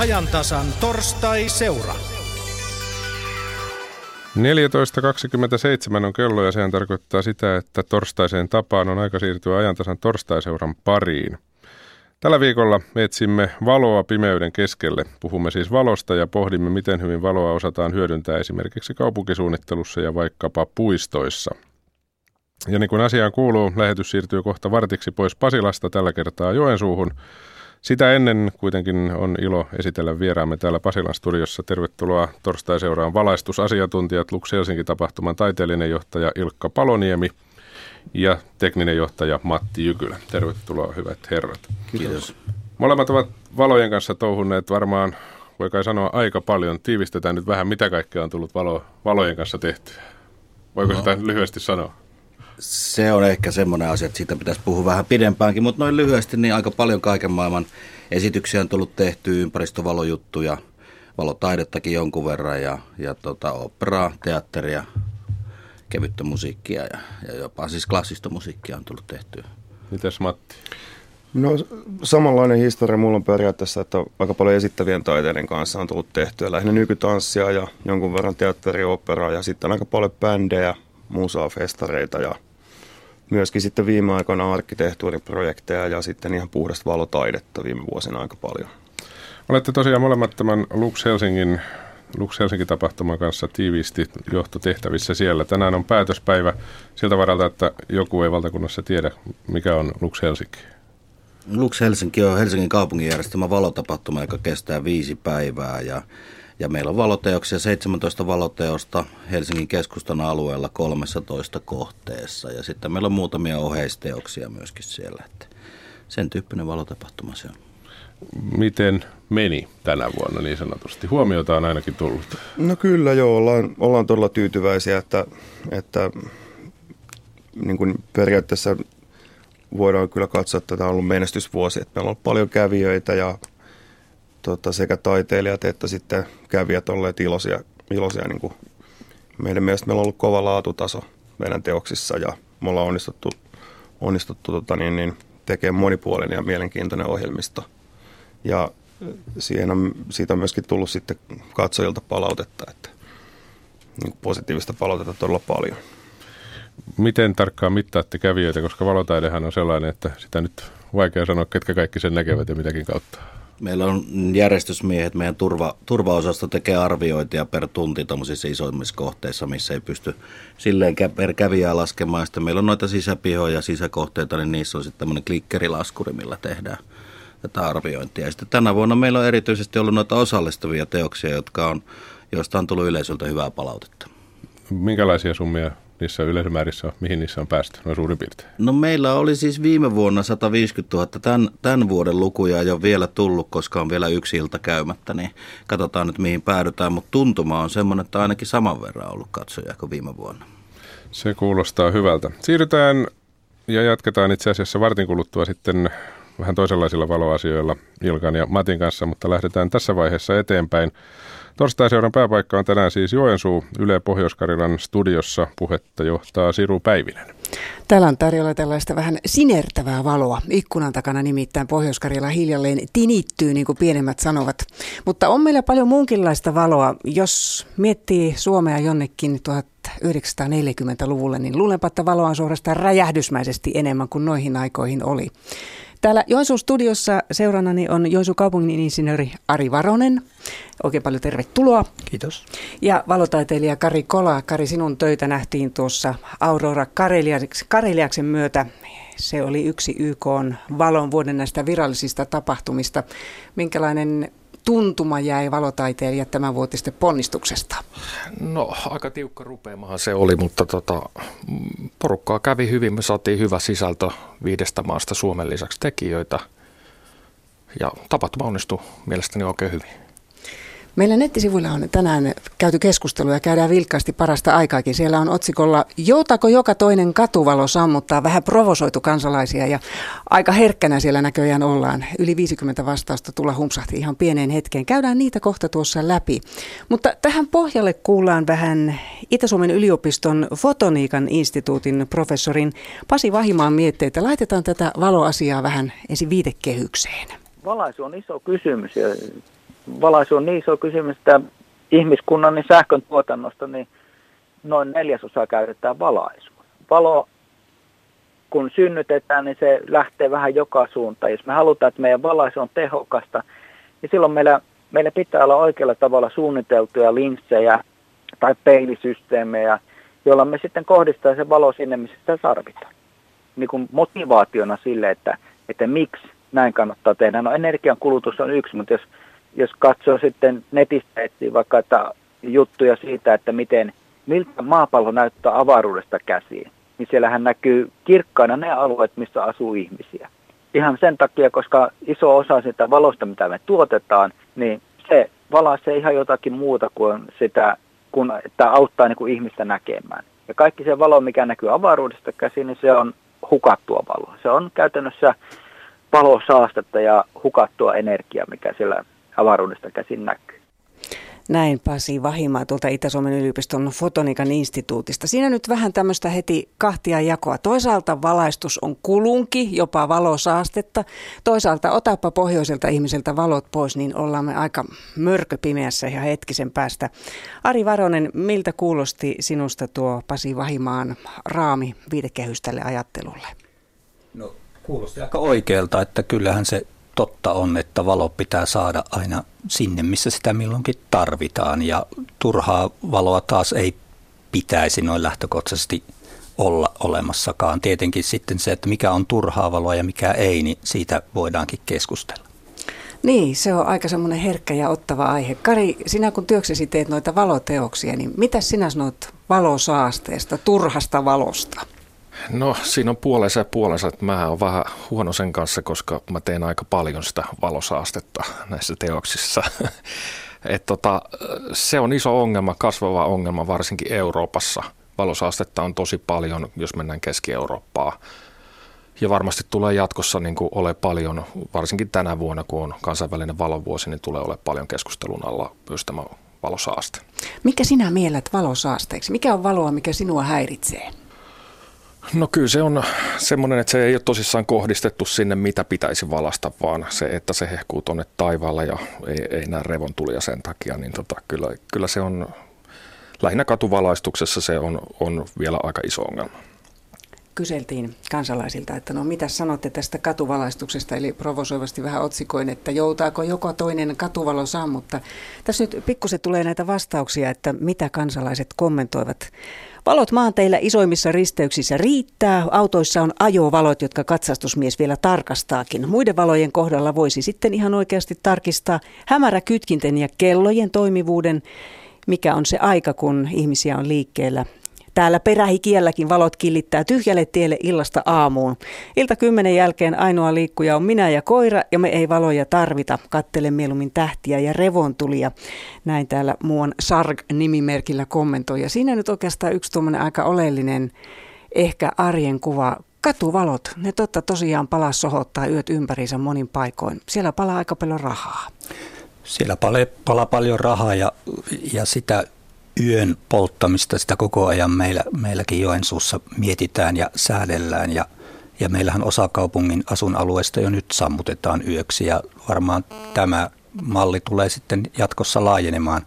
ajantasan torstai-seura. 14.27 on kello ja sehän tarkoittaa sitä, että torstaiseen tapaan on aika siirtyä ajantasan torstaiseuran pariin. Tällä viikolla etsimme valoa pimeyden keskelle. Puhumme siis valosta ja pohdimme, miten hyvin valoa osataan hyödyntää esimerkiksi kaupunkisuunnittelussa ja vaikkapa puistoissa. Ja niin kuin asiaan kuuluu, lähetys siirtyy kohta vartiksi pois Pasilasta, tällä kertaa Joensuuhun. Sitä ennen kuitenkin on ilo esitellä vieraamme täällä Pasilan studiossa. Tervetuloa torstai-seuraan valaistusasiantuntijat Lux Helsinki-tapahtuman taiteellinen johtaja Ilkka Paloniemi ja tekninen johtaja Matti Jykylä. Tervetuloa hyvät herrat. Kiitos. Molemmat ovat valojen kanssa touhuneet varmaan, voi kai sanoa aika paljon. Tiivistetään nyt vähän, mitä kaikkea on tullut valo, valojen kanssa tehtyä. Voiko no. sitä lyhyesti sanoa? Se on ehkä semmoinen asia, että siitä pitäisi puhua vähän pidempäänkin, mutta noin lyhyesti niin aika paljon kaiken maailman esityksiä on tullut tehty, ympäristövalojuttuja, valotaidettakin jonkun verran ja, ja tota, operaa, teatteria, kevyttä musiikkia ja, ja jopa siis klassista musiikkia on tullut tehtyä. Mites Matti? No samanlainen historia mulla on periaatteessa, että aika paljon esittävien taiteiden kanssa on tullut tehtyä. Lähinnä nykytanssia ja jonkun verran teatterioperaa ja sitten aika paljon bändejä, musaa, festareita ja myöskin sitten viime aikoina arkkitehtuuriprojekteja ja sitten ihan puhdasta valotaidetta viime vuosina aika paljon. Olette tosiaan molemmat tämän Lux Helsingin Lux Helsinki-tapahtuman kanssa tiiviisti johtotehtävissä siellä. Tänään on päätöspäivä siltä varalta, että joku ei valtakunnassa tiedä, mikä on Lux Helsinki. Lux Helsinki on Helsingin kaupungin järjestämä valotapahtuma, joka kestää viisi päivää ja ja meillä on valoteoksia, 17 valoteosta Helsingin keskustan alueella 13 kohteessa. Ja sitten meillä on muutamia oheisteoksia myöskin siellä. Että sen tyyppinen valotapahtuma se on. Miten meni tänä vuonna niin sanotusti? Huomiota on ainakin tullut. No kyllä joo, ollaan, ollaan todella tyytyväisiä, että, että niin kuin periaatteessa voidaan kyllä katsoa, että tämä on ollut menestysvuosi. Että meillä on ollut paljon kävijöitä ja tota, sekä taiteilijat että sitten kävijät olleet iloisia. iloisia niin kuin meidän mielestä meillä on ollut kova laatutaso meidän teoksissa ja me ollaan onnistuttu, onnistuttu tota, niin, niin, tekemään monipuolinen ja mielenkiintoinen ohjelmisto. Ja siihen on, siitä on myöskin tullut sitten katsojilta palautetta, että niin positiivista palautetta todella paljon. Miten tarkkaan mittaatte kävijöitä, koska valotaidehan on sellainen, että sitä nyt vaikea sanoa, ketkä kaikki sen näkevät ja mitäkin kautta. Meillä on järjestysmiehet, meidän turva, turvaosasto tekee arviointia per tunti tuommoisissa isoimmissa kohteissa, missä ei pysty silleen per kävijää laskemaan. Sitten meillä on noita sisäpihoja, sisäkohteita, niin niissä on sitten tämmöinen klikkerilaskuri, millä tehdään tätä arviointia. Ja sitten tänä vuonna meillä on erityisesti ollut noita osallistuvia teoksia, jotka on, joista on tullut yleisöltä hyvää palautetta. Minkälaisia summia niissä yleisömäärissä, mihin niissä on päästy, noin suurin piirtein? No meillä oli siis viime vuonna 150 000. Tämän, tämän vuoden lukuja ei ole vielä tullut, koska on vielä yksi ilta käymättä, niin katsotaan nyt mihin päädytään. Mutta tuntuma on semmoinen, että ainakin saman verran ollut katsoja kuin viime vuonna. Se kuulostaa hyvältä. Siirrytään ja jatketaan itse asiassa vartin kuluttua sitten vähän toisenlaisilla valoasioilla Ilkan ja Matin kanssa, mutta lähdetään tässä vaiheessa eteenpäin. Torstaiseuran pääpaikka on tänään siis Joensuu Yle Pohjois-Karilan studiossa. Puhetta johtaa Siru Päivinen. Täällä on tarjolla tällaista vähän sinertävää valoa. Ikkunan takana nimittäin pohjois hiljalleen tinittyy, niin kuin pienemmät sanovat. Mutta on meillä paljon muunkinlaista valoa. Jos miettii Suomea jonnekin 1940-luvulle, niin luulenpa, että valoa on suorastaan räjähdysmäisesti enemmän kuin noihin aikoihin oli. Täällä Joensuun studiossa seurannani on Joensuun kaupungin insinööri Ari Varonen. Oikein paljon tervetuloa. Kiitos. Ja valotaiteilija Kari Kola. Kari, sinun töitä nähtiin tuossa Aurora Kareliaksen myötä. Se oli yksi YK valon vuoden näistä virallisista tapahtumista. Minkälainen tuntuma jäi valotaiteilija tämän vuotisten ponnistuksesta? No aika tiukka rupeamahan se oli, mutta tota, porukkaa kävi hyvin. Me saatiin hyvä sisältö viidestä maasta Suomen lisäksi tekijöitä ja tapahtuma onnistui mielestäni oikein hyvin. Meillä nettisivuilla on tänään käyty keskustelua ja käydään vilkkaasti parasta aikaakin. Siellä on otsikolla Joutako joka toinen katuvalo sammuttaa? Vähän provosoitu kansalaisia ja aika herkkänä siellä näköjään ollaan. Yli 50 vastausta tulla humpsahti ihan pieneen hetkeen. Käydään niitä kohta tuossa läpi. Mutta tähän pohjalle kuullaan vähän Itä-Suomen yliopiston Fotoniikan instituutin professorin Pasi Vahimaan mietteitä. Laitetaan tätä valoasiaa vähän ensin viitekehykseen. Valaisu on iso kysymys ja valaisu on niin iso kysymys, että ihmiskunnan niin sähkön tuotannosta niin noin neljäsosa käytetään valaisua. Valo, kun synnytetään, niin se lähtee vähän joka suuntaan. Jos me halutaan, että meidän valaisu on tehokasta, niin silloin meillä, meillä pitää olla oikealla tavalla suunniteltuja linssejä tai peilisysteemejä, jolla me sitten kohdistaa se valo sinne, missä sitä tarvitaan. Niin kuin motivaationa sille, että, että miksi näin kannattaa tehdä. No energian kulutus on yksi, mutta jos, jos katsoo sitten netistä etsiä vaikka että juttuja siitä, että miten, miltä maapallo näyttää avaruudesta käsiin, niin siellähän näkyy kirkkaina ne alueet, missä asuu ihmisiä. Ihan sen takia, koska iso osa sitä valosta, mitä me tuotetaan, niin se valaisee ihan jotakin muuta kuin sitä, kun, että auttaa niin kuin ihmistä näkemään. Ja kaikki se valo, mikä näkyy avaruudesta käsin, niin se on hukattua valoa. Se on käytännössä palosaastetta ja hukattua energiaa, mikä siellä avaruudesta käsin näkyy. Näin Pasi Vahimaa tuolta Itä-Suomen yliopiston Fotonikan instituutista. Siinä nyt vähän tämmöistä heti kahtia jakoa. Toisaalta valaistus on kulunki, jopa valosaastetta. Toisaalta otapa pohjoiselta ihmiseltä valot pois, niin ollaan me aika mörköpimeässä ihan hetkisen päästä. Ari Varonen, miltä kuulosti sinusta tuo Pasi Vahimaan raami viitekehystä tälle ajattelulle? No kuulosti aika oikealta, että kyllähän se totta on, että valo pitää saada aina sinne, missä sitä milloinkin tarvitaan. Ja turhaa valoa taas ei pitäisi noin lähtökohtaisesti olla olemassakaan. Tietenkin sitten se, että mikä on turhaa valoa ja mikä ei, niin siitä voidaankin keskustella. Niin, se on aika semmoinen herkkä ja ottava aihe. Kari, sinä kun työksesi teet noita valoteoksia, niin mitä sinä sanot valosaasteesta, turhasta valosta? No siinä on puolensa ja puolensa, että mä oon vähän huono sen kanssa, koska mä teen aika paljon sitä valosaastetta näissä teoksissa. Et tota, se on iso ongelma, kasvava ongelma varsinkin Euroopassa. Valosaastetta on tosi paljon, jos mennään Keski-Eurooppaan. Ja varmasti tulee jatkossa niin kuin ole paljon, varsinkin tänä vuonna, kun on kansainvälinen valovuosi, niin tulee ole paljon keskustelun alla myös tämä valosaaste. Mikä sinä mielät valosaasteeksi? Mikä on valoa, mikä sinua häiritsee? No kyllä se on semmoinen, että se ei ole tosissaan kohdistettu sinne, mitä pitäisi valasta, vaan se, että se hehkuu tuonne taivaalla ja ei, ei näe revontulia sen takia, niin tota, kyllä, kyllä se on, lähinnä katuvalaistuksessa se on, on vielä aika iso ongelma. Kyseltiin kansalaisilta, että no mitä sanotte tästä katuvalaistuksesta, eli provosoivasti vähän otsikoin, että joutaako joko toinen katuvalo sammutta. Tässä nyt pikkusen tulee näitä vastauksia, että mitä kansalaiset kommentoivat Valot maanteillä isoimmissa risteyksissä riittää. Autoissa on ajovalot, jotka katsastusmies vielä tarkastaakin. Muiden valojen kohdalla voisi sitten ihan oikeasti tarkistaa hämärä kytkinten ja kellojen toimivuuden, mikä on se aika, kun ihmisiä on liikkeellä Täällä perähikielläkin valot killittää tyhjälle tielle illasta aamuun. Ilta kymmenen jälkeen ainoa liikkuja on minä ja koira ja me ei valoja tarvita. Kattele mieluummin tähtiä ja revontulia. Näin täällä muun Sarg-nimimerkillä kommentoi. Ja siinä nyt oikeastaan yksi tuommoinen aika oleellinen ehkä arjen kuva. Katuvalot, ne totta tosiaan palaa sohottaa yöt ympäriinsä monin paikoin. Siellä palaa aika paljon rahaa. Siellä palaa, palaa paljon rahaa ja, ja sitä yön polttamista, sitä koko ajan meillä, meilläkin Joensuussa mietitään ja säädellään ja, ja meillähän osa kaupungin asuinalueesta jo nyt sammutetaan yöksi ja varmaan tämä malli tulee sitten jatkossa laajenemaan.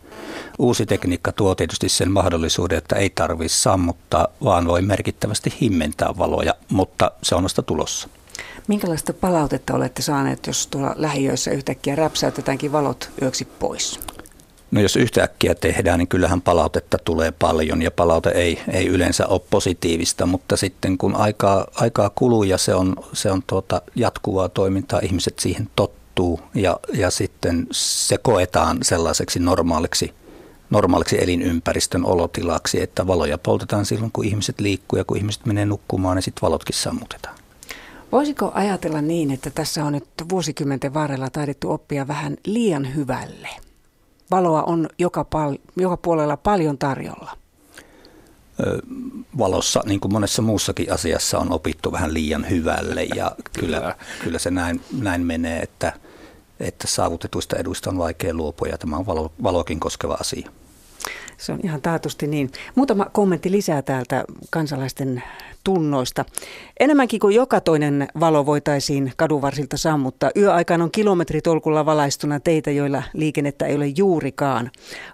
Uusi tekniikka tuo tietysti sen mahdollisuuden, että ei tarvitse sammuttaa, vaan voi merkittävästi himmentää valoja, mutta se on vasta tulossa. Minkälaista palautetta olette saaneet, jos tuolla lähiöissä yhtäkkiä räpsäytetäänkin valot yöksi pois? No jos yhtäkkiä tehdään, niin kyllähän palautetta tulee paljon ja palaute ei, ei yleensä ole positiivista, mutta sitten kun aikaa, aikaa kuluu ja se on, se on tuota jatkuvaa toimintaa, ihmiset siihen tottuu ja, ja sitten se koetaan sellaiseksi normaaliksi, normaaliksi elinympäristön olotilaksi, että valoja poltetaan silloin, kun ihmiset liikkuu ja kun ihmiset menee nukkumaan, niin sitten valotkin sammutetaan. Voisiko ajatella niin, että tässä on nyt vuosikymmenten varrella taidettu oppia vähän liian hyvälle? Valoa on joka, pal- joka puolella paljon tarjolla? Valossa, niin kuin monessa muussakin asiassa, on opittu vähän liian hyvälle ja kyllä, kyllä se näin, näin menee, että, että saavutetuista eduista on vaikea luopua ja tämä on valo, valokin koskeva asia. Se on ihan taatusti niin. Muutama kommentti lisää täältä kansalaisten tunnoista. Enemmänkin kuin joka toinen valo voitaisiin kadunvarsilta sammuttaa. Yöaikaan on kilometritolkulla valaistuna teitä, joilla liikennettä ei ole juurikaan.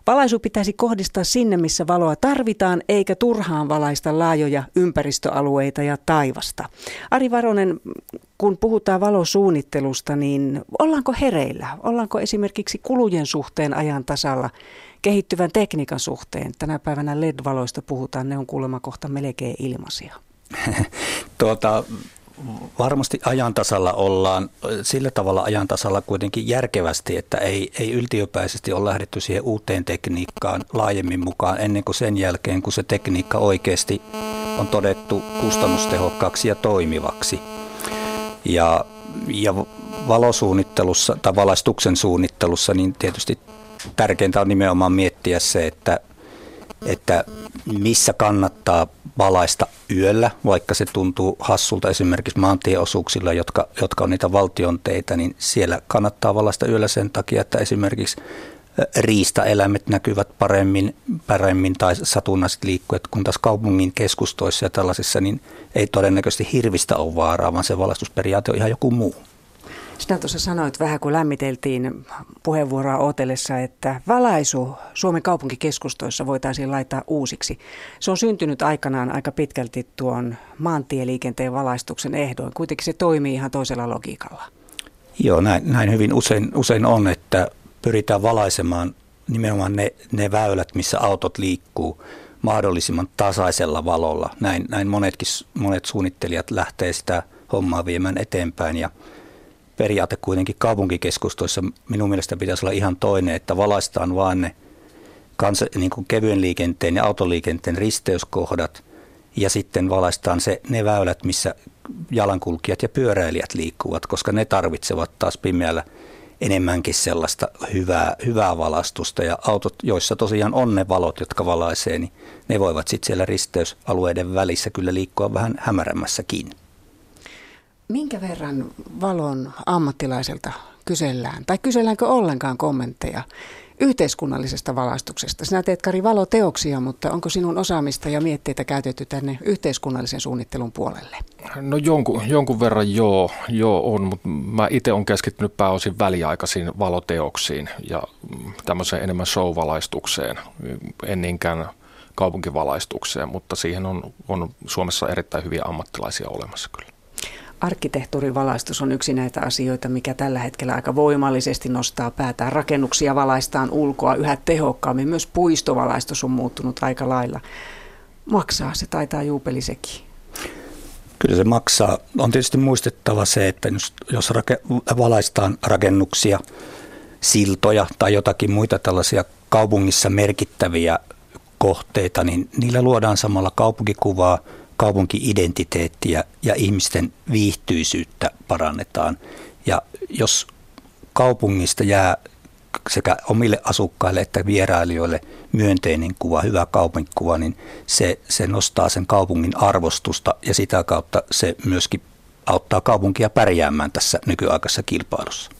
Valaisu pitäisi kohdistaa sinne, missä valoa tarvitaan, eikä turhaan valaista laajoja ympäristöalueita ja taivasta. Ari Varonen, kun puhutaan valosuunnittelusta, niin ollaanko hereillä? Ollaanko esimerkiksi kulujen suhteen ajan tasalla? Kehittyvän tekniikan suhteen. Tänä päivänä LED-valoista puhutaan, ne on kuulemma kohta melkein ilmaisia. tuota, varmasti ajantasalla ollaan sillä tavalla ajantasalla kuitenkin järkevästi, että ei, ei yltiöpäisesti ole lähdetty siihen uuteen tekniikkaan laajemmin mukaan ennen kuin sen jälkeen, kun se tekniikka oikeasti on todettu kustannustehokkaaksi ja toimivaksi. Ja, ja valosuunnittelussa tai valaistuksen suunnittelussa, niin tietysti tärkeintä on nimenomaan miettiä se, että, että missä kannattaa valaista yöllä, vaikka se tuntuu hassulta esimerkiksi maantieosuuksilla, jotka, jotka on niitä valtion teitä, niin siellä kannattaa valaista yöllä sen takia, että esimerkiksi riistaeläimet näkyvät paremmin, paremmin tai satunnaiset liikkujat, kun taas kaupungin keskustoissa ja tällaisissa, niin ei todennäköisesti hirvistä ole vaaraa, vaan se valaistusperiaate on ihan joku muu. Sinä tuossa sanoit vähän, kun lämmiteltiin puheenvuoroa Otelessa, että valaisu Suomen kaupunkikeskustoissa voitaisiin laittaa uusiksi. Se on syntynyt aikanaan aika pitkälti tuon maantieliikenteen valaistuksen ehdoin. Kuitenkin se toimii ihan toisella logiikalla. Joo, näin, näin hyvin usein, usein on, että pyritään valaisemaan nimenomaan ne, ne väylät, missä autot liikkuu mahdollisimman tasaisella valolla. Näin, näin monetkin, monet suunnittelijat lähtee sitä hommaa viemään eteenpäin ja periaate kuitenkin kaupunkikeskustoissa minun mielestä pitäisi olla ihan toinen, että valaistaan vaan ne kansa, niin kuin kevyen liikenteen ja autoliikenteen risteyskohdat ja sitten valaistaan se, ne väylät, missä jalankulkijat ja pyöräilijät liikkuvat, koska ne tarvitsevat taas pimeällä enemmänkin sellaista hyvää, hyvää valastusta ja autot, joissa tosiaan on ne valot, jotka valaisee, niin ne voivat sitten siellä risteysalueiden välissä kyllä liikkua vähän hämärämmässäkin. Minkä verran valon ammattilaiselta kysellään, tai kyselläänkö ollenkaan kommentteja yhteiskunnallisesta valaistuksesta? Sinä teet Kari valoteoksia, mutta onko sinun osaamista ja mietteitä käytetty tänne yhteiskunnallisen suunnittelun puolelle? No jonkun, jonkun verran joo, joo on, mutta mä itse olen keskittynyt pääosin väliaikaisiin valoteoksiin ja tämmöiseen enemmän show-valaistukseen, en niinkään kaupunkivalaistukseen, mutta siihen on, on Suomessa erittäin hyviä ammattilaisia olemassa kyllä. Arkkitehtuurivalaistus on yksi näitä asioita, mikä tällä hetkellä aika voimallisesti nostaa päätään. Rakennuksia valaistaan ulkoa yhä tehokkaammin. Myös puistovalaistus on muuttunut aika lailla. Maksaa, se taitaa juupeli sekin. Kyllä se maksaa. On tietysti muistettava se, että jos rake- valaistaan rakennuksia, siltoja tai jotakin muita tällaisia kaupungissa merkittäviä kohteita, niin niillä luodaan samalla kaupunkikuvaa – kaupunkiidentiteettiä ja ihmisten viihtyisyyttä parannetaan. Ja jos kaupungista jää sekä omille asukkaille että vierailijoille myönteinen kuva, hyvä kaupunkikuva, niin se, se nostaa sen kaupungin arvostusta ja sitä kautta se myöskin auttaa kaupunkia pärjäämään tässä nykyaikaisessa kilpailussa.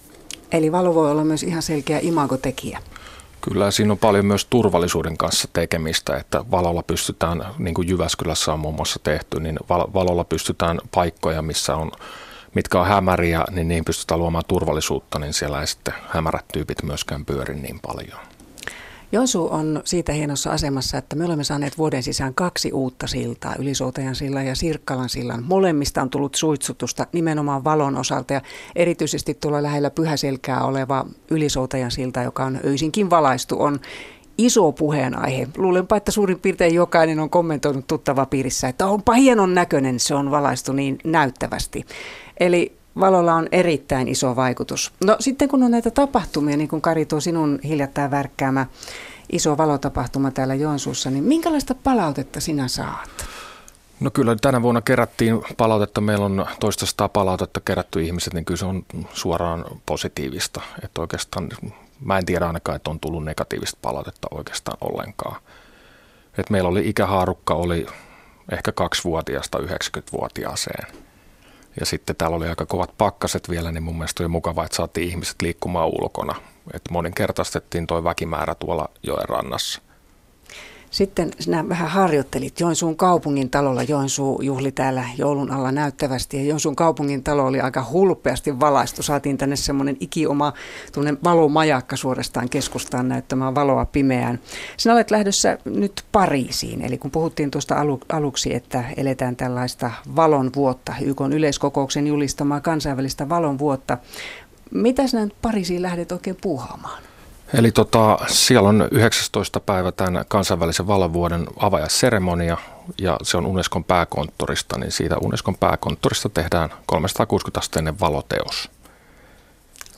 Eli valo voi olla myös ihan selkeä imagotekijä. Kyllä siinä on paljon myös turvallisuuden kanssa tekemistä, että valolla pystytään, niin kuin Jyväskylässä on muun muassa tehty, niin valolla pystytään paikkoja, missä on, mitkä on hämäriä, niin niin pystytään luomaan turvallisuutta, niin siellä ei sitten hämärät tyypit myöskään pyöri niin paljon. Joensuu on siitä hienossa asemassa, että me olemme saaneet vuoden sisään kaksi uutta siltaa, Ylisoutajan sillan ja Sirkkalan sillan. Molemmista on tullut suitsutusta nimenomaan valon osalta ja erityisesti tuolla lähellä Pyhäselkää oleva Ylisoutajan silta, joka on öisinkin valaistu, on iso puheenaihe. Luulenpa, että suurin piirtein jokainen on kommentoinut tuttava piirissä, että onpa hienon näköinen, se on valaistu niin näyttävästi. Eli valolla on erittäin iso vaikutus. No sitten kun on näitä tapahtumia, niin kuin Kari tuo sinun hiljattain värkkäämä iso valotapahtuma täällä Joensuussa, niin minkälaista palautetta sinä saat? No kyllä tänä vuonna kerättiin palautetta, meillä on toista sata palautetta kerätty ihmiset, niin kyllä se on suoraan positiivista. Että oikeastaan mä en tiedä ainakaan, että on tullut negatiivista palautetta oikeastaan ollenkaan. Et meillä oli ikähaarukka oli ehkä kaksivuotiaasta 90-vuotiaaseen. Ja sitten täällä oli aika kovat pakkaset vielä, niin mun mielestä oli mukava, että saatiin ihmiset liikkumaan ulkona. Että moninkertaistettiin tuo väkimäärä tuolla joen rannassa. Sitten sinä vähän harjoittelit Joensuun kaupungin talolla. Joensuu juhli täällä joulun alla näyttävästi ja Joensuun kaupungin talo oli aika hulpeasti valaistu. Saatiin tänne semmoinen ikioma valomajakka suorastaan keskustaan näyttämään valoa pimeään. Sinä olet lähdössä nyt Pariisiin, eli kun puhuttiin tuosta alu, aluksi, että eletään tällaista valon vuotta, YK yleiskokouksen julistamaa kansainvälistä valon vuotta. Mitä sinä nyt Pariisiin lähdet oikein puuhaamaan? Eli tota, siellä on 19. päivä tämän kansainvälisen valovuoden avajaisseremonia ja se on Unescon pääkonttorista, niin siitä Unescon pääkonttorista tehdään 360-asteinen valoteos.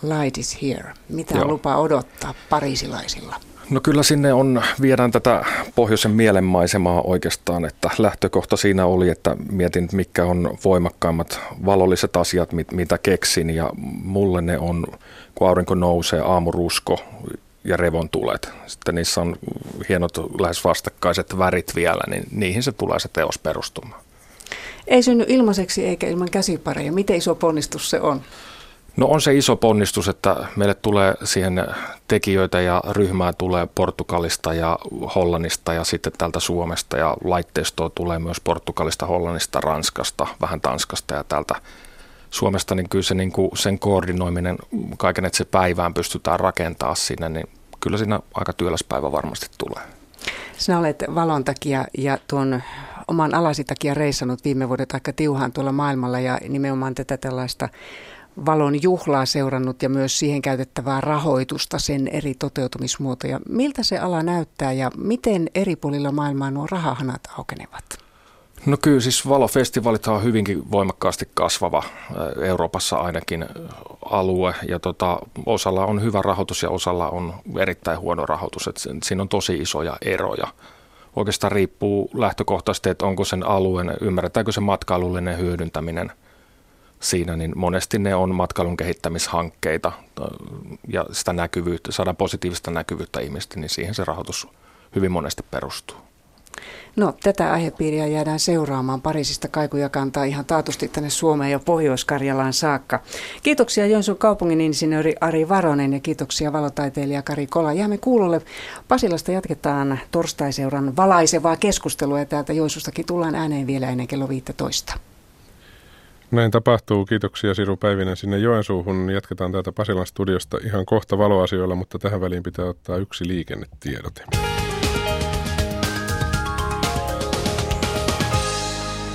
Light is here. Mitä Joo. lupaa odottaa parisilaisilla? No kyllä sinne on, viedään tätä pohjoisen mielenmaisemaa oikeastaan, että lähtökohta siinä oli, että mietin, mitkä on voimakkaimmat valolliset asiat, mit, mitä keksin ja mulle ne on, kun aurinko nousee, aamurusko ja revontulet. Sitten niissä on hienot lähes vastakkaiset värit vielä, niin niihin se tulee se teos perustumaan. Ei synny ilmaiseksi eikä ilman käsipareja. Miten iso ponnistus se on? No on se iso ponnistus, että meille tulee siihen tekijöitä ja ryhmää tulee Portugalista ja Hollannista ja sitten täältä Suomesta ja laitteistoa tulee myös Portugalista, Hollannista, Ranskasta, vähän Tanskasta ja täältä Suomesta, niin kyllä se niin kuin sen koordinoiminen kaiken, että se päivään pystytään rakentaa sinne, niin kyllä siinä aika työläs päivä varmasti tulee. Sinä olet valon takia ja tuon oman alasi takia reissannut viime vuodet aika tiuhaan tuolla maailmalla ja nimenomaan tätä tällaista valon juhlaa seurannut ja myös siihen käytettävää rahoitusta, sen eri toteutumismuotoja. Miltä se ala näyttää ja miten eri puolilla maailmaa nuo rahahanat aukenevat? No kyllä siis valofestivaalit on hyvinkin voimakkaasti kasvava Euroopassa ainakin alue ja tota, osalla on hyvä rahoitus ja osalla on erittäin huono rahoitus. Et siinä on tosi isoja eroja. Oikeastaan riippuu lähtökohtaisesti, että onko sen alueen, ymmärretäänkö se matkailullinen hyödyntäminen – siinä, niin monesti ne on matkailun kehittämishankkeita ja sitä näkyvyyttä, saadaan positiivista näkyvyyttä ihmistä, niin siihen se rahoitus hyvin monesti perustuu. No, tätä aihepiiriä jäädään seuraamaan. Pariisista kaikuja kantaa ihan taatusti tänne Suomeen ja Pohjois-Karjalaan saakka. Kiitoksia Joensuun kaupungin insinööri Ari Varonen ja kiitoksia valotaiteilija Kari Kola. Jäämme kuulolle. Pasilasta jatketaan torstaiseuran valaisevaa keskustelua ja täältä Joensuustakin tullaan ääneen vielä ennen kello 15. Näin tapahtuu. Kiitoksia Siru Päivinen sinne Joensuuhun. Jatketaan täältä Pasilan studiosta ihan kohta valoasioilla, mutta tähän väliin pitää ottaa yksi liikennetiedote.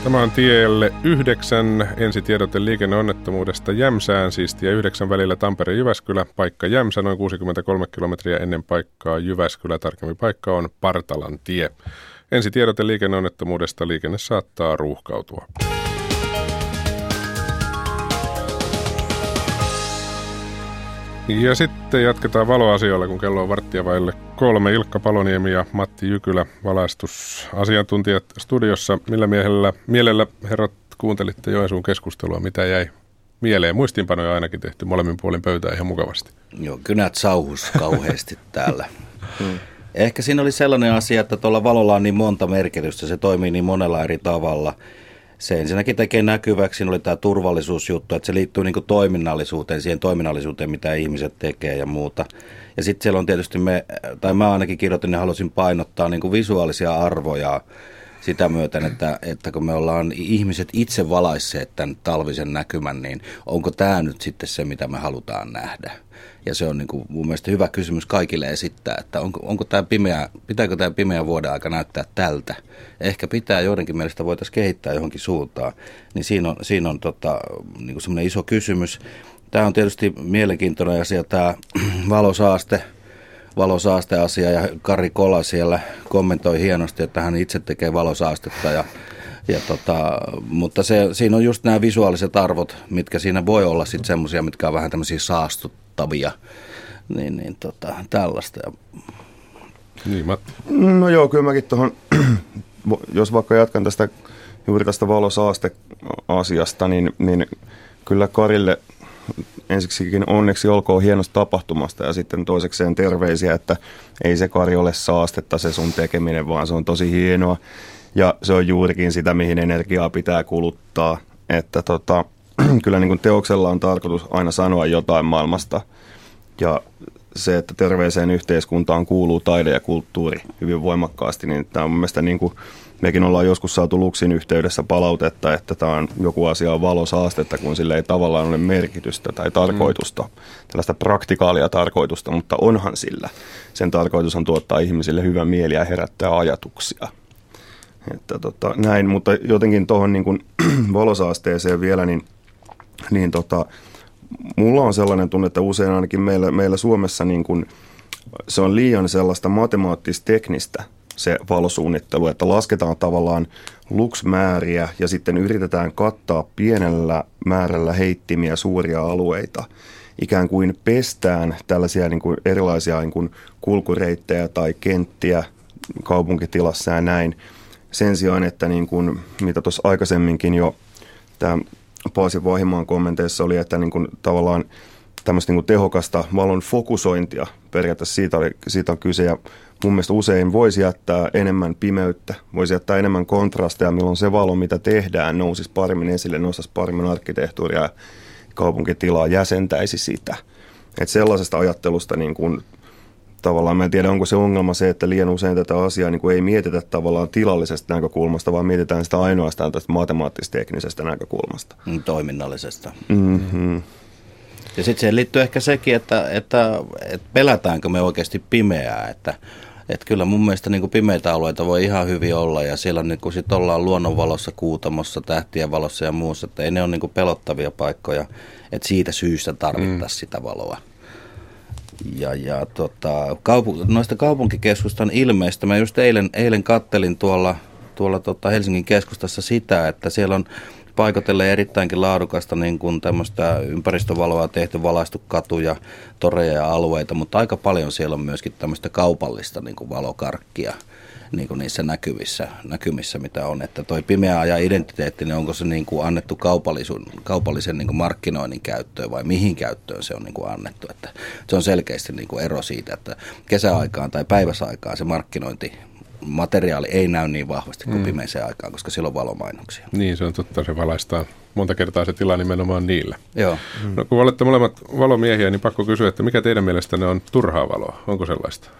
Tämä on tielle yhdeksän ensitiedote liikenneonnettomuudesta Jämsään, siis tie yhdeksän välillä Tampere-Jyväskylä, paikka Jämsä noin 63 kilometriä ennen paikkaa Jyväskylä, tarkemmin paikka on Partalan tie. Ensitiedote liikenneonnettomuudesta liikenne saattaa ruuhkautua. Ja sitten jatketaan valoasioilla, kun kello on varttia vaille kolme. Ilkka Paloniemi ja Matti Jykylä, valaistusasiantuntijat studiossa. Millä miehellä, mielellä herrat kuuntelitte Joensuun keskustelua, mitä jäi mieleen? Muistiinpanoja ainakin tehty molemmin puolin pöytää ihan mukavasti. Joo, kynät sauhus kauheasti täällä. Hmm. Ehkä siinä oli sellainen asia, että tuolla valolla on niin monta merkitystä, se toimii niin monella eri tavalla – se ensinnäkin tekee näkyväksi, oli tämä turvallisuusjuttu, että se liittyy niin toiminnallisuuteen, siihen toiminnallisuuteen, mitä ihmiset tekee ja muuta. Ja sitten siellä on tietysti me, tai mä ainakin kirjoitin ja halusin painottaa niin visuaalisia arvoja sitä myöten, että, että kun me ollaan ihmiset itse valaisseet tämän talvisen näkymän, niin onko tämä nyt sitten se, mitä me halutaan nähdä? Ja se on niin kuin mun mielestä hyvä kysymys kaikille esittää, että onko, onko tämä pimeä, pitääkö tämä pimeä vuoden aika näyttää tältä. Ehkä pitää joidenkin mielestä voitaisiin kehittää johonkin suuntaan. Niin siinä on, siinä on tota, niin semmoinen iso kysymys. Tämä on tietysti mielenkiintoinen asia, tämä valosaaste, valosaasteasia ja Kari Kola siellä kommentoi hienosti, että hän itse tekee valosaastetta ja ja tota, mutta se, siinä on just nämä visuaaliset arvot, mitkä siinä voi olla sitten semmoisia, mitkä on vähän tämmöisiä saastuttavia. Niin, niin tota, tällaista. Niin, Matti. No joo, kyllä mäkin tuohon, jos vaikka jatkan tästä juuri tästä valosaaste-asiasta, niin, niin kyllä Karille ensiksikin onneksi olkoon hienosta tapahtumasta ja sitten toisekseen terveisiä, että ei se Kari ole saastetta se sun tekeminen, vaan se on tosi hienoa. Ja se on juurikin sitä, mihin energiaa pitää kuluttaa. Että tota, kyllä niin kuin teoksella on tarkoitus aina sanoa jotain maailmasta. Ja se, että terveeseen yhteiskuntaan kuuluu taide ja kulttuuri hyvin voimakkaasti, niin tämä on mun mielestä niin kuin, mekin ollaan joskus saatu Luksin yhteydessä palautetta, että tämä on joku asia on valosaastetta, kun sille ei tavallaan ole merkitystä tai tarkoitusta, mm. tällaista praktikaalia tarkoitusta, mutta onhan sillä. Sen tarkoitus on tuottaa ihmisille hyvä mieli ja herättää ajatuksia. Että tota, näin, mutta jotenkin tuohon niin kuin valosaasteeseen vielä, niin, niin tota, mulla on sellainen tunne, että usein ainakin meillä, meillä Suomessa niin kuin, se on liian sellaista matemaattis-teknistä se valosuunnittelu, että lasketaan tavallaan luksmääriä ja sitten yritetään kattaa pienellä määrällä heittimiä suuria alueita. Ikään kuin pestään tällaisia niin kuin erilaisia niin kuin kulkureittejä tai kenttiä kaupunkitilassa ja näin. Sen sijaan, että niin kuin, mitä tuossa aikaisemminkin jo tämä Paasin Vahimaan kommenteissa oli, että niin kuin tavallaan tämmöistä niin tehokasta valon fokusointia periaatteessa siitä, oli, siitä on kyse ja mun mielestä usein voisi jättää enemmän pimeyttä, voisi jättää enemmän kontrasteja, milloin se valo, mitä tehdään, nousisi paremmin esille, nostaisi paremmin arkkitehtuuria ja kaupunkitilaa, jäsentäisi sitä. Että sellaisesta ajattelusta niin kuin tavallaan, mä en tiedä onko se ongelma se, että liian usein tätä asiaa niin kuin ei mietitä tavallaan tilallisesta näkökulmasta, vaan mietitään sitä ainoastaan tästä matemaattis-teknisestä näkökulmasta. Mm, toiminnallisesta. Mm-hmm. Ja sitten siihen liittyy ehkä sekin, että, että, että pelätäänkö me oikeasti pimeää, että että kyllä mun mielestä niin pimeitä alueita voi ihan hyvin olla ja siellä niin kuin sit ollaan luonnonvalossa, kuutamossa, tähtien valossa ja muussa, että ei ne ole niin pelottavia paikkoja, että siitä syystä tarvittaisiin mm. sitä valoa. Ja, ja tota, kaupu- noista kaupunkikeskustan ilmeistä, mä just eilen, eilen kattelin tuolla, tuolla tota Helsingin keskustassa sitä, että siellä on paikotelle erittäinkin laadukasta niin kuin tämmöistä ympäristövaloa tehty, valaistu katuja, toreja ja alueita, mutta aika paljon siellä on myöskin tämmöistä kaupallista niin kuin valokarkkia niin kuin niissä näkymissä, näkymissä, mitä on. Että toi pimeä ajan identiteetti, niin onko se niin kuin annettu kaupallisen niin kuin markkinoinnin käyttöön vai mihin käyttöön se on niin kuin annettu. Että se on selkeästi niin kuin ero siitä, että kesäaikaan tai päiväsaikaan se markkinointi materiaali ei näy niin vahvasti kuin mm. pimeiseen aikaan, koska silloin valomainoksia. Niin, se on totta, se valaistaan monta kertaa se tila nimenomaan niillä. Joo. Mm. No, kun olette molemmat valomiehiä, niin pakko kysyä, että mikä teidän mielestänne on turhaa valoa? Onko sellaista?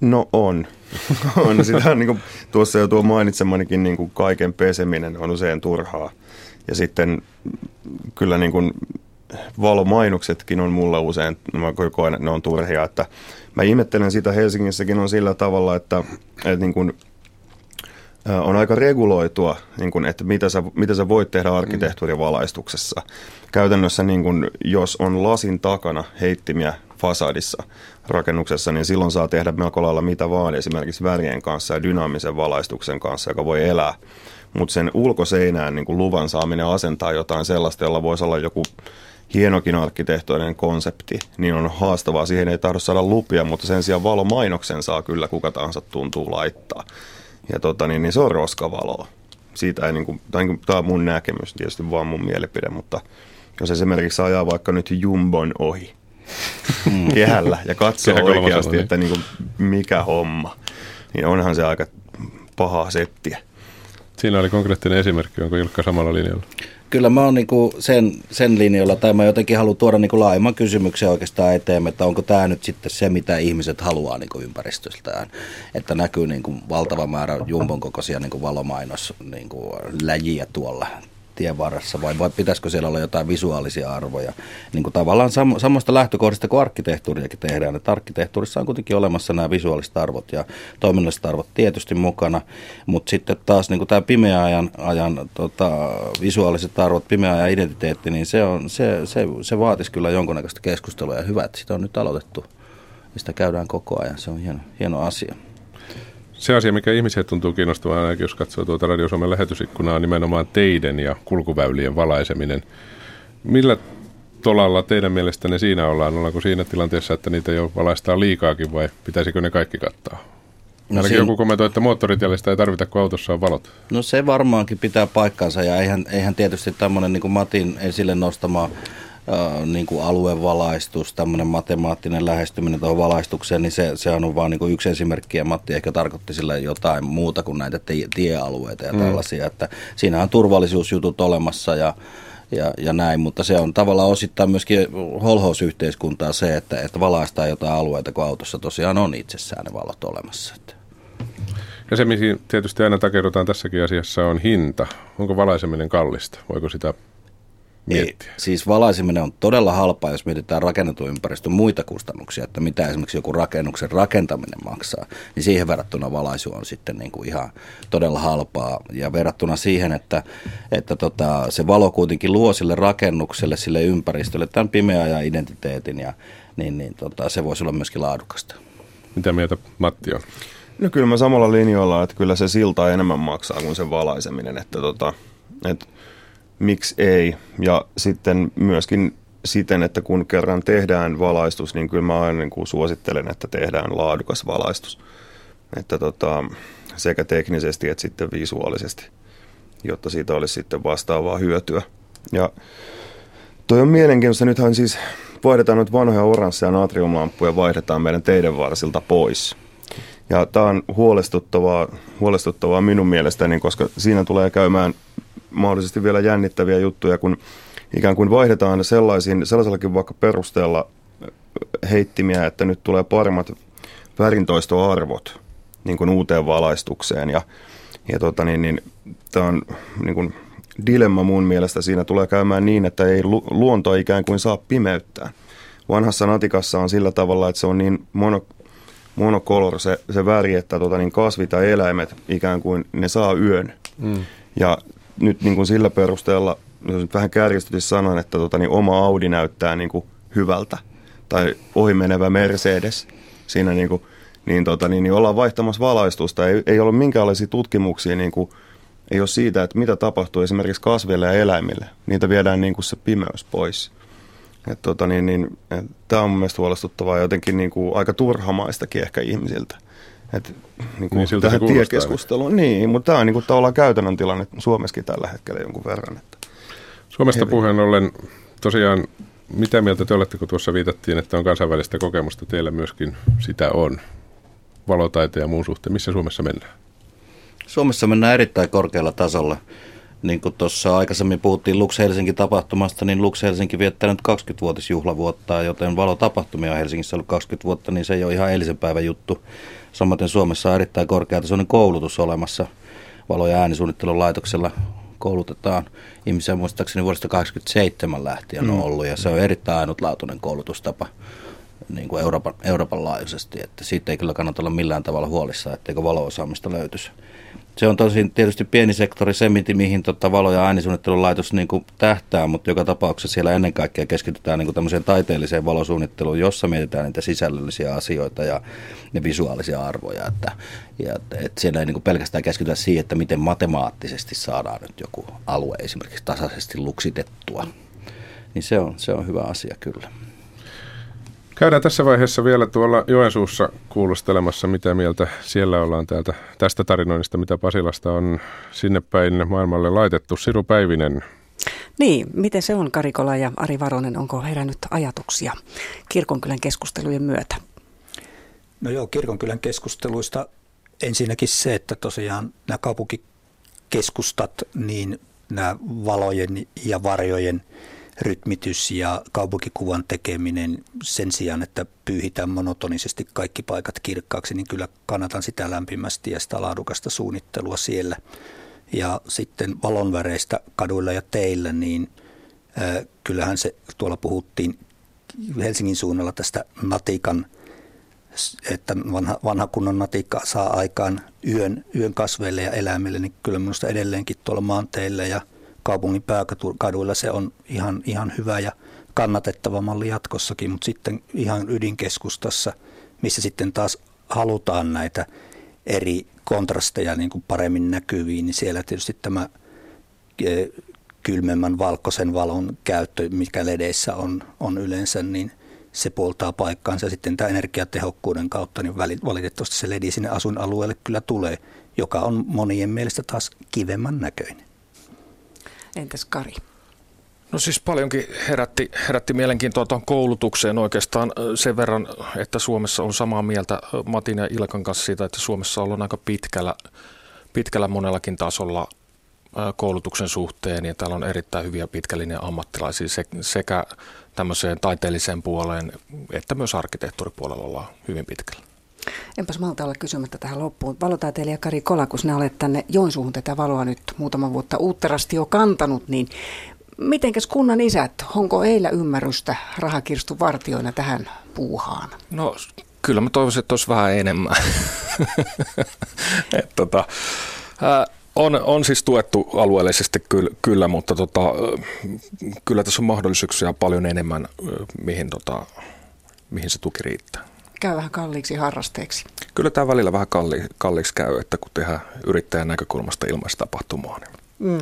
No on. on. Sitä on, niin kuin, tuossa jo tuo mainitsemanikin niin kuin kaiken peseminen on usein turhaa. Ja sitten kyllä niin kuin, valomainoksetkin on mulla usein, mä koen, että ne on turhia. Että mä ihmettelen sitä Helsingissäkin on sillä tavalla, että, että niin kuin, on aika reguloitua, niin kuin, että mitä sä, mitä sä voit tehdä arkkitehtuurivalaistuksessa. Käytännössä niin kuin, jos on lasin takana heittimiä fasadissa rakennuksessa, niin silloin saa tehdä melko lailla mitä vaan esimerkiksi värien kanssa ja dynaamisen valaistuksen kanssa, joka voi elää. Mutta sen ulkoseinään niin kuin luvan saaminen asentaa jotain sellaista, jolla voisi olla joku hienokin arkkitehtoinen konsepti, niin on haastavaa. Siihen ei tahdo saada lupia, mutta sen sijaan valomainoksen saa kyllä kuka tahansa tuntuu laittaa. Ja tota, niin, niin se on roskavaloa. Siitä ei, niin kuin, tämä on mun näkemys, tietysti vaan mun mielipide, mutta jos esimerkiksi ajaa vaikka nyt Jumbon ohi mm. kehällä ja katsoo oikeasti, niin. että niin kuin, mikä homma, niin onhan se aika paha settiä. Siinä oli konkreettinen esimerkki, onko Ilkka samalla linjalla? Kyllä mä oon niinku sen, sen linjalla, tai mä jotenkin haluan tuoda niinku laajemman kysymyksen oikeastaan eteen, että onko tämä nyt sitten se, mitä ihmiset haluaa niinku ympäristöstään. Että näkyy niinku valtava määrä jumbon kokoisia niinku valomainos niinku läjiä tuolla tien varressa vai, vai pitäisikö siellä olla jotain visuaalisia arvoja. Niin kuin tavallaan sam, samasta lähtökohdista kuin arkkitehtuuriakin tehdään. Että arkkitehtuurissa on kuitenkin olemassa nämä visuaaliset arvot ja toiminnalliset arvot tietysti mukana, mutta sitten taas niin kuin tämä pimeä ajan, ajan tota, visuaaliset arvot, pimeä ajan identiteetti, niin se, on, se, se, se vaatisi kyllä jonkunnäköistä keskustelua ja hyvä, että sitä on nyt aloitettu. Ja sitä käydään koko ajan, se on hieno, hieno asia. Se asia, mikä ihmisiä tuntuu kiinnostavan, ainakin jos katsoo tuota Radio Suomen lähetysikkunaa, on nimenomaan teiden ja kulkuväylien valaiseminen. Millä tolalla teidän mielestänne siinä ollaan? Ollaanko siinä tilanteessa, että niitä jo valaistaan liikaakin vai pitäisikö ne kaikki kattaa? No Ainakin joku kommentoi, että moottoritielistä ei tarvita, kun autossa on valot. No se varmaankin pitää paikkansa ja eihän, eihän tietysti tämmöinen niin Matin esille nostama niin kuin aluevalaistus, tämmöinen matemaattinen lähestyminen tuohon valaistukseen, niin se, se on vain niin yksi esimerkki, ja Matti ehkä tarkoitti sillä jotain muuta kuin näitä tie, tiealueita ja mm. tällaisia, että siinä on turvallisuusjutut olemassa, ja ja, ja näin, mutta se on tavallaan osittain myöskin holhousyhteiskuntaa se, että, että valaistaan jotain alueita, kun autossa tosiaan on itsessään ne valot olemassa. Ja se, mihin tietysti aina takerrotaan tässäkin asiassa, on hinta. Onko valaiseminen kallista? Voiko sitä miettiä? Ei, siis valaiseminen on todella halpaa, jos mietitään rakennetun ympäristön muita kustannuksia, että mitä esimerkiksi joku rakennuksen rakentaminen maksaa, niin siihen verrattuna valaisu on sitten niin kuin ihan todella halpaa. Ja verrattuna siihen, että, että tota, se valo kuitenkin luo sille rakennukselle, sille ympäristölle tämän pimeän ja identiteetin, ja, niin, niin tota, se voisi olla myöskin laadukasta. Mitä mieltä Matti on? No kyllä mä samalla linjoilla, että kyllä se silta enemmän maksaa kuin se valaiseminen, että tota, että miksi ei. Ja sitten myöskin siten, että kun kerran tehdään valaistus, niin kyllä mä aina niin kuin suosittelen, että tehdään laadukas valaistus. Että tota, sekä teknisesti että sitten visuaalisesti, jotta siitä olisi sitten vastaavaa hyötyä. Ja toi on mielenkiintoista. Nythän siis vaihdetaan nyt vanhoja oransseja natriumlamppuja, vaihdetaan meidän teidän varsilta pois. Ja tämä on huolestuttavaa, huolestuttavaa minun mielestäni, koska siinä tulee käymään mahdollisesti vielä jännittäviä juttuja, kun ikään kuin vaihdetaan sellaisin, sellaisellakin vaikka perusteella heittimiä, että nyt tulee paremmat värintoistoarvot niin kuin uuteen valaistukseen. Ja, ja tota niin, niin, tämä on niin kuin dilemma mun mielestä. Siinä tulee käymään niin, että ei luonto ikään kuin saa pimeyttää. Vanhassa natikassa on sillä tavalla, että se on niin mono, monokolor se, se väri, että tota, niin kasvit ja eläimet ikään kuin ne saa yön. Mm. Ja nyt niin kuin sillä perusteella, jos nyt vähän kärjistytis sanon, että tota, niin oma Audi näyttää niin kuin hyvältä tai ohimenevä Mercedes siinä niin kuin, niin, tota, niin, niin ollaan vaihtamassa valaistusta. Ei, ei ole minkäänlaisia tutkimuksia niin kuin, ei ole siitä, että mitä tapahtuu esimerkiksi kasville ja eläimille. Niitä viedään niin kuin se pimeys pois. Tota, niin, niin, Tämä on mielestäni huolestuttavaa ja jotenkin niin kuin, aika turhamaistakin ehkä ihmisiltä. Et, niin kuin niin, tähän tiekeskusteluun. Niin, mutta tämä on niin kuin, tavallaan käytännön tilanne Suomessakin tällä hetkellä jonkun verran. Että. Suomesta Hevin. puheen ollen tosiaan, mitä mieltä te olette, kun tuossa viitattiin, että on kansainvälistä kokemusta, teillä myöskin sitä on, valotaiteen ja muun suhteen. Missä Suomessa mennään? Suomessa mennään erittäin korkealla tasolla. Niin kuin tuossa aikaisemmin puhuttiin Lux Helsinki tapahtumasta, niin Lux Helsinki viettää nyt 20-vuotisjuhlavuotta, joten valotapahtumia on Helsingissä ollut 20 vuotta, niin se ei ole ihan eilisen päivän juttu. Samaten Suomessa on erittäin korkeatasoinen koulutus olemassa. Valo- ja äänisuunnittelun laitoksella koulutetaan ihmisiä muistaakseni vuodesta 1987 lähtien on mm. ollut, ja se on erittäin ainutlaatuinen koulutustapa niin kuin Euroopan, Euroopan laajuisesti, että siitä ei kyllä kannata olla millään tavalla huolissa, etteikö valo-osaamista löytyisi se on tosi tietysti pieni sektori se, mihin tota valo- ja äänisuunnittelun laitos niin kuin tähtää, mutta joka tapauksessa siellä ennen kaikkea keskitytään niin kuin taiteelliseen valosuunnitteluun, jossa mietitään niitä sisällöllisiä asioita ja ne visuaalisia arvoja. Että, ja, että siellä ei niin kuin pelkästään keskitytä siihen, että miten matemaattisesti saadaan nyt joku alue esimerkiksi tasaisesti luksitettua. Niin se on, se on hyvä asia kyllä. Käydään tässä vaiheessa vielä tuolla Joensuussa kuulustelemassa, mitä mieltä siellä ollaan täältä, tästä tarinoinnista, mitä Pasilasta on sinne päin maailmalle laitettu. Siru Päivinen. Niin, miten se on Karikola ja Ari Varonen, onko herännyt ajatuksia kirkonkylän keskustelujen myötä? No joo, kirkonkylän keskusteluista ensinnäkin se, että tosiaan nämä kaupunkikeskustat, niin nämä valojen ja varjojen – rytmitys ja kaupunkikuvan tekeminen sen sijaan, että pyyhitään monotonisesti kaikki paikat kirkkaaksi, niin kyllä kannatan sitä lämpimästi ja sitä laadukasta suunnittelua siellä. Ja sitten valonväreistä kaduilla ja teillä, niin äh, kyllähän se, tuolla puhuttiin Helsingin suunnalla tästä natikan, että vanha, vanha kunnon natikka saa aikaan yön, yön kasveille ja eläimille, niin kyllä minusta edelleenkin tuolla maanteille ja – kaupungin pääkaduilla se on ihan, ihan hyvä ja kannatettava malli jatkossakin, mutta sitten ihan ydinkeskustassa, missä sitten taas halutaan näitä eri kontrasteja niin kuin paremmin näkyviin, niin siellä tietysti tämä e, kylmemmän valkoisen valon käyttö, mikä ledeissä on, on yleensä, niin se puoltaa paikkaansa. Sitten tämä energiatehokkuuden kautta, niin valitettavasti se ledi sinne asuinalueelle kyllä tulee, joka on monien mielestä taas kivemman näköinen. Entäs Kari? No siis paljonkin herätti, herätti mielenkiintoa tuon koulutukseen oikeastaan sen verran, että Suomessa on samaa mieltä Matin ja Ilkan kanssa siitä, että Suomessa ollaan aika pitkällä, pitkällä monellakin tasolla koulutuksen suhteen ja täällä on erittäin hyviä pitkällinen ammattilaisia sekä tämmöiseen taiteelliseen puoleen että myös arkkitehtuuripuolella ollaan hyvin pitkällä. Enpäs malta olla kysymättä tähän loppuun. Valotaiteilija Kari Kolakus, ne olet tänne Joensuuhun tätä valoa nyt muutama vuotta uutterasti jo kantanut, niin mitenkäs kunnan isät, onko eillä ymmärrystä rahakirstun vartioina tähän puuhaan? No kyllä mä toivoisin, että olisi vähän enemmän. Et, tota, ää, on, on siis tuettu alueellisesti kyllä, kyllä mutta tota, kyllä tässä on mahdollisuuksia paljon enemmän, mihin, tota, mihin se tuki riittää. Käy vähän kalliiksi harrasteeksi. Kyllä tämä välillä vähän kalli, kalliiksi käy, että kun tehdään yrittäjän näkökulmasta ilmaistapahtumaa, niin Mm.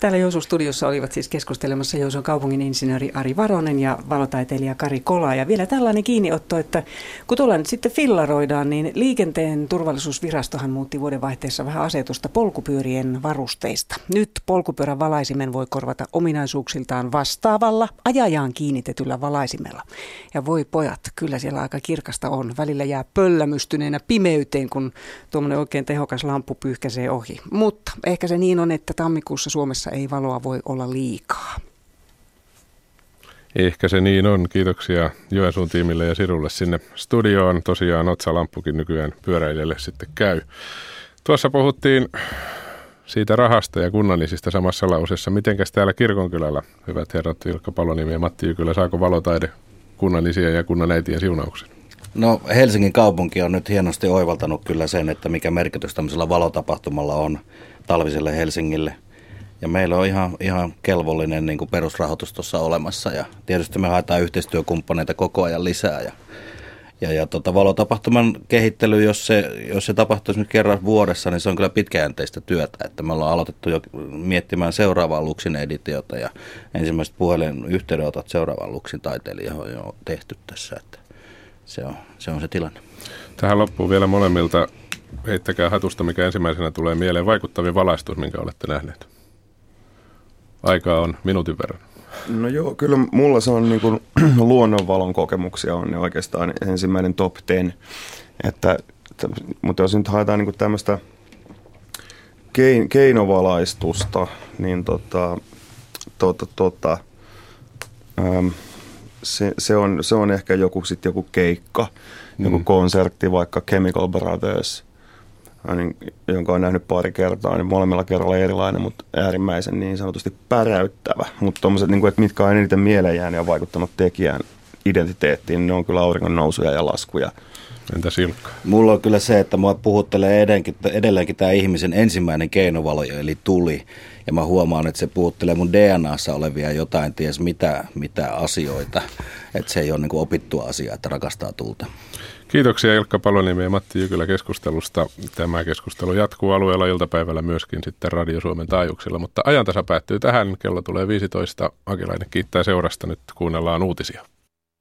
Täällä Joensuun studiossa olivat siis keskustelemassa Joensuun kaupungin insinööri Ari Varonen ja valotaiteilija Kari Kola. Ja vielä tällainen kiinniotto, että kun tuolla nyt sitten fillaroidaan, niin liikenteen turvallisuusvirastohan muutti vuodenvaihteessa vähän asetusta polkupyörien varusteista. Nyt polkupyörän valaisimen voi korvata ominaisuuksiltaan vastaavalla ajajaan kiinnitetyllä valaisimella. Ja voi pojat, kyllä siellä aika kirkasta on. Välillä jää pöllämystyneenä pimeyteen, kun tuommoinen oikein tehokas lamppu pyyhkäisee ohi. Mutta ehkä se niin on, että tammikuussa Suomessa ei valoa voi olla liikaa. Ehkä se niin on. Kiitoksia Joensuun tiimille ja Sirulle sinne studioon. Tosiaan otsalamppukin nykyään pyöräilijälle sitten käy. Tuossa puhuttiin siitä rahasta ja kunnallisista samassa lauseessa. Mitenkäs täällä kirkonkylällä, hyvät herrat Vilkka Palonimi ja Matti Jykylä, saako valotaide kunnallisia ja kunnanäitien siunauksen? No Helsingin kaupunki on nyt hienosti oivaltanut kyllä sen, että mikä merkitys tämmöisellä valotapahtumalla on talviselle Helsingille. Ja meillä on ihan, ihan kelvollinen niin kuin perusrahoitus tuossa olemassa ja tietysti me haetaan yhteistyökumppaneita koko ajan lisää. Ja, ja, ja tota, valotapahtuman kehittely, jos se, jos se tapahtuisi nyt kerran vuodessa, niin se on kyllä pitkäjänteistä työtä. Että me ollaan aloitettu jo miettimään seuraavaa Luksin editiota ja ensimmäiset puhelin yhteydenotot seuraavaan Luksin taiteilijoihin on jo tehty tässä. Että se, on, se on se tilanne. Tähän loppuu vielä molemmilta heittäkää hatusta, mikä ensimmäisenä tulee mieleen. Vaikuttavin valaistus, minkä olette nähneet. Aikaa on minuutin verran. No joo, kyllä mulla se on niin kuin luonnonvalon kokemuksia on ne oikeastaan ensimmäinen top ten. Että, mutta jos nyt haetaan niin tämmöistä kein, keinovalaistusta, niin tota, tota, tota, äm, se, se, on, se on ehkä joku, sit joku keikka, mm. joku konsertti, vaikka Chemical Brothers – jonka on nähnyt pari kertaa, niin molemmilla kerralla erilainen, mutta äärimmäisen niin sanotusti päräyttävä. Mutta tuommoiset, niin kuin, että mitkä on eniten mieleen ja vaikuttanut tekijään identiteettiin, niin ne on kyllä auringon nousuja ja laskuja. Entä Silkka? Mulla on kyllä se, että mua puhuttelee edelleenkin, edelleenkin tämä ihmisen ensimmäinen keinovalo, eli tuli. Ja mä huomaan, että se puhuttelee mun DNAssa olevia jotain, ties mitä, mitä asioita. Että se ei ole niin opittua asiaa, että rakastaa tulta. Kiitoksia Ilkka Paloniemi ja Matti Jykylä keskustelusta. Tämä keskustelu jatkuu alueella iltapäivällä myöskin sitten Radio Suomen taajuuksilla, mutta ajantasa päättyy tähän. Kello tulee 15. Akilainen kiittää seurasta. Nyt kuunnellaan uutisia.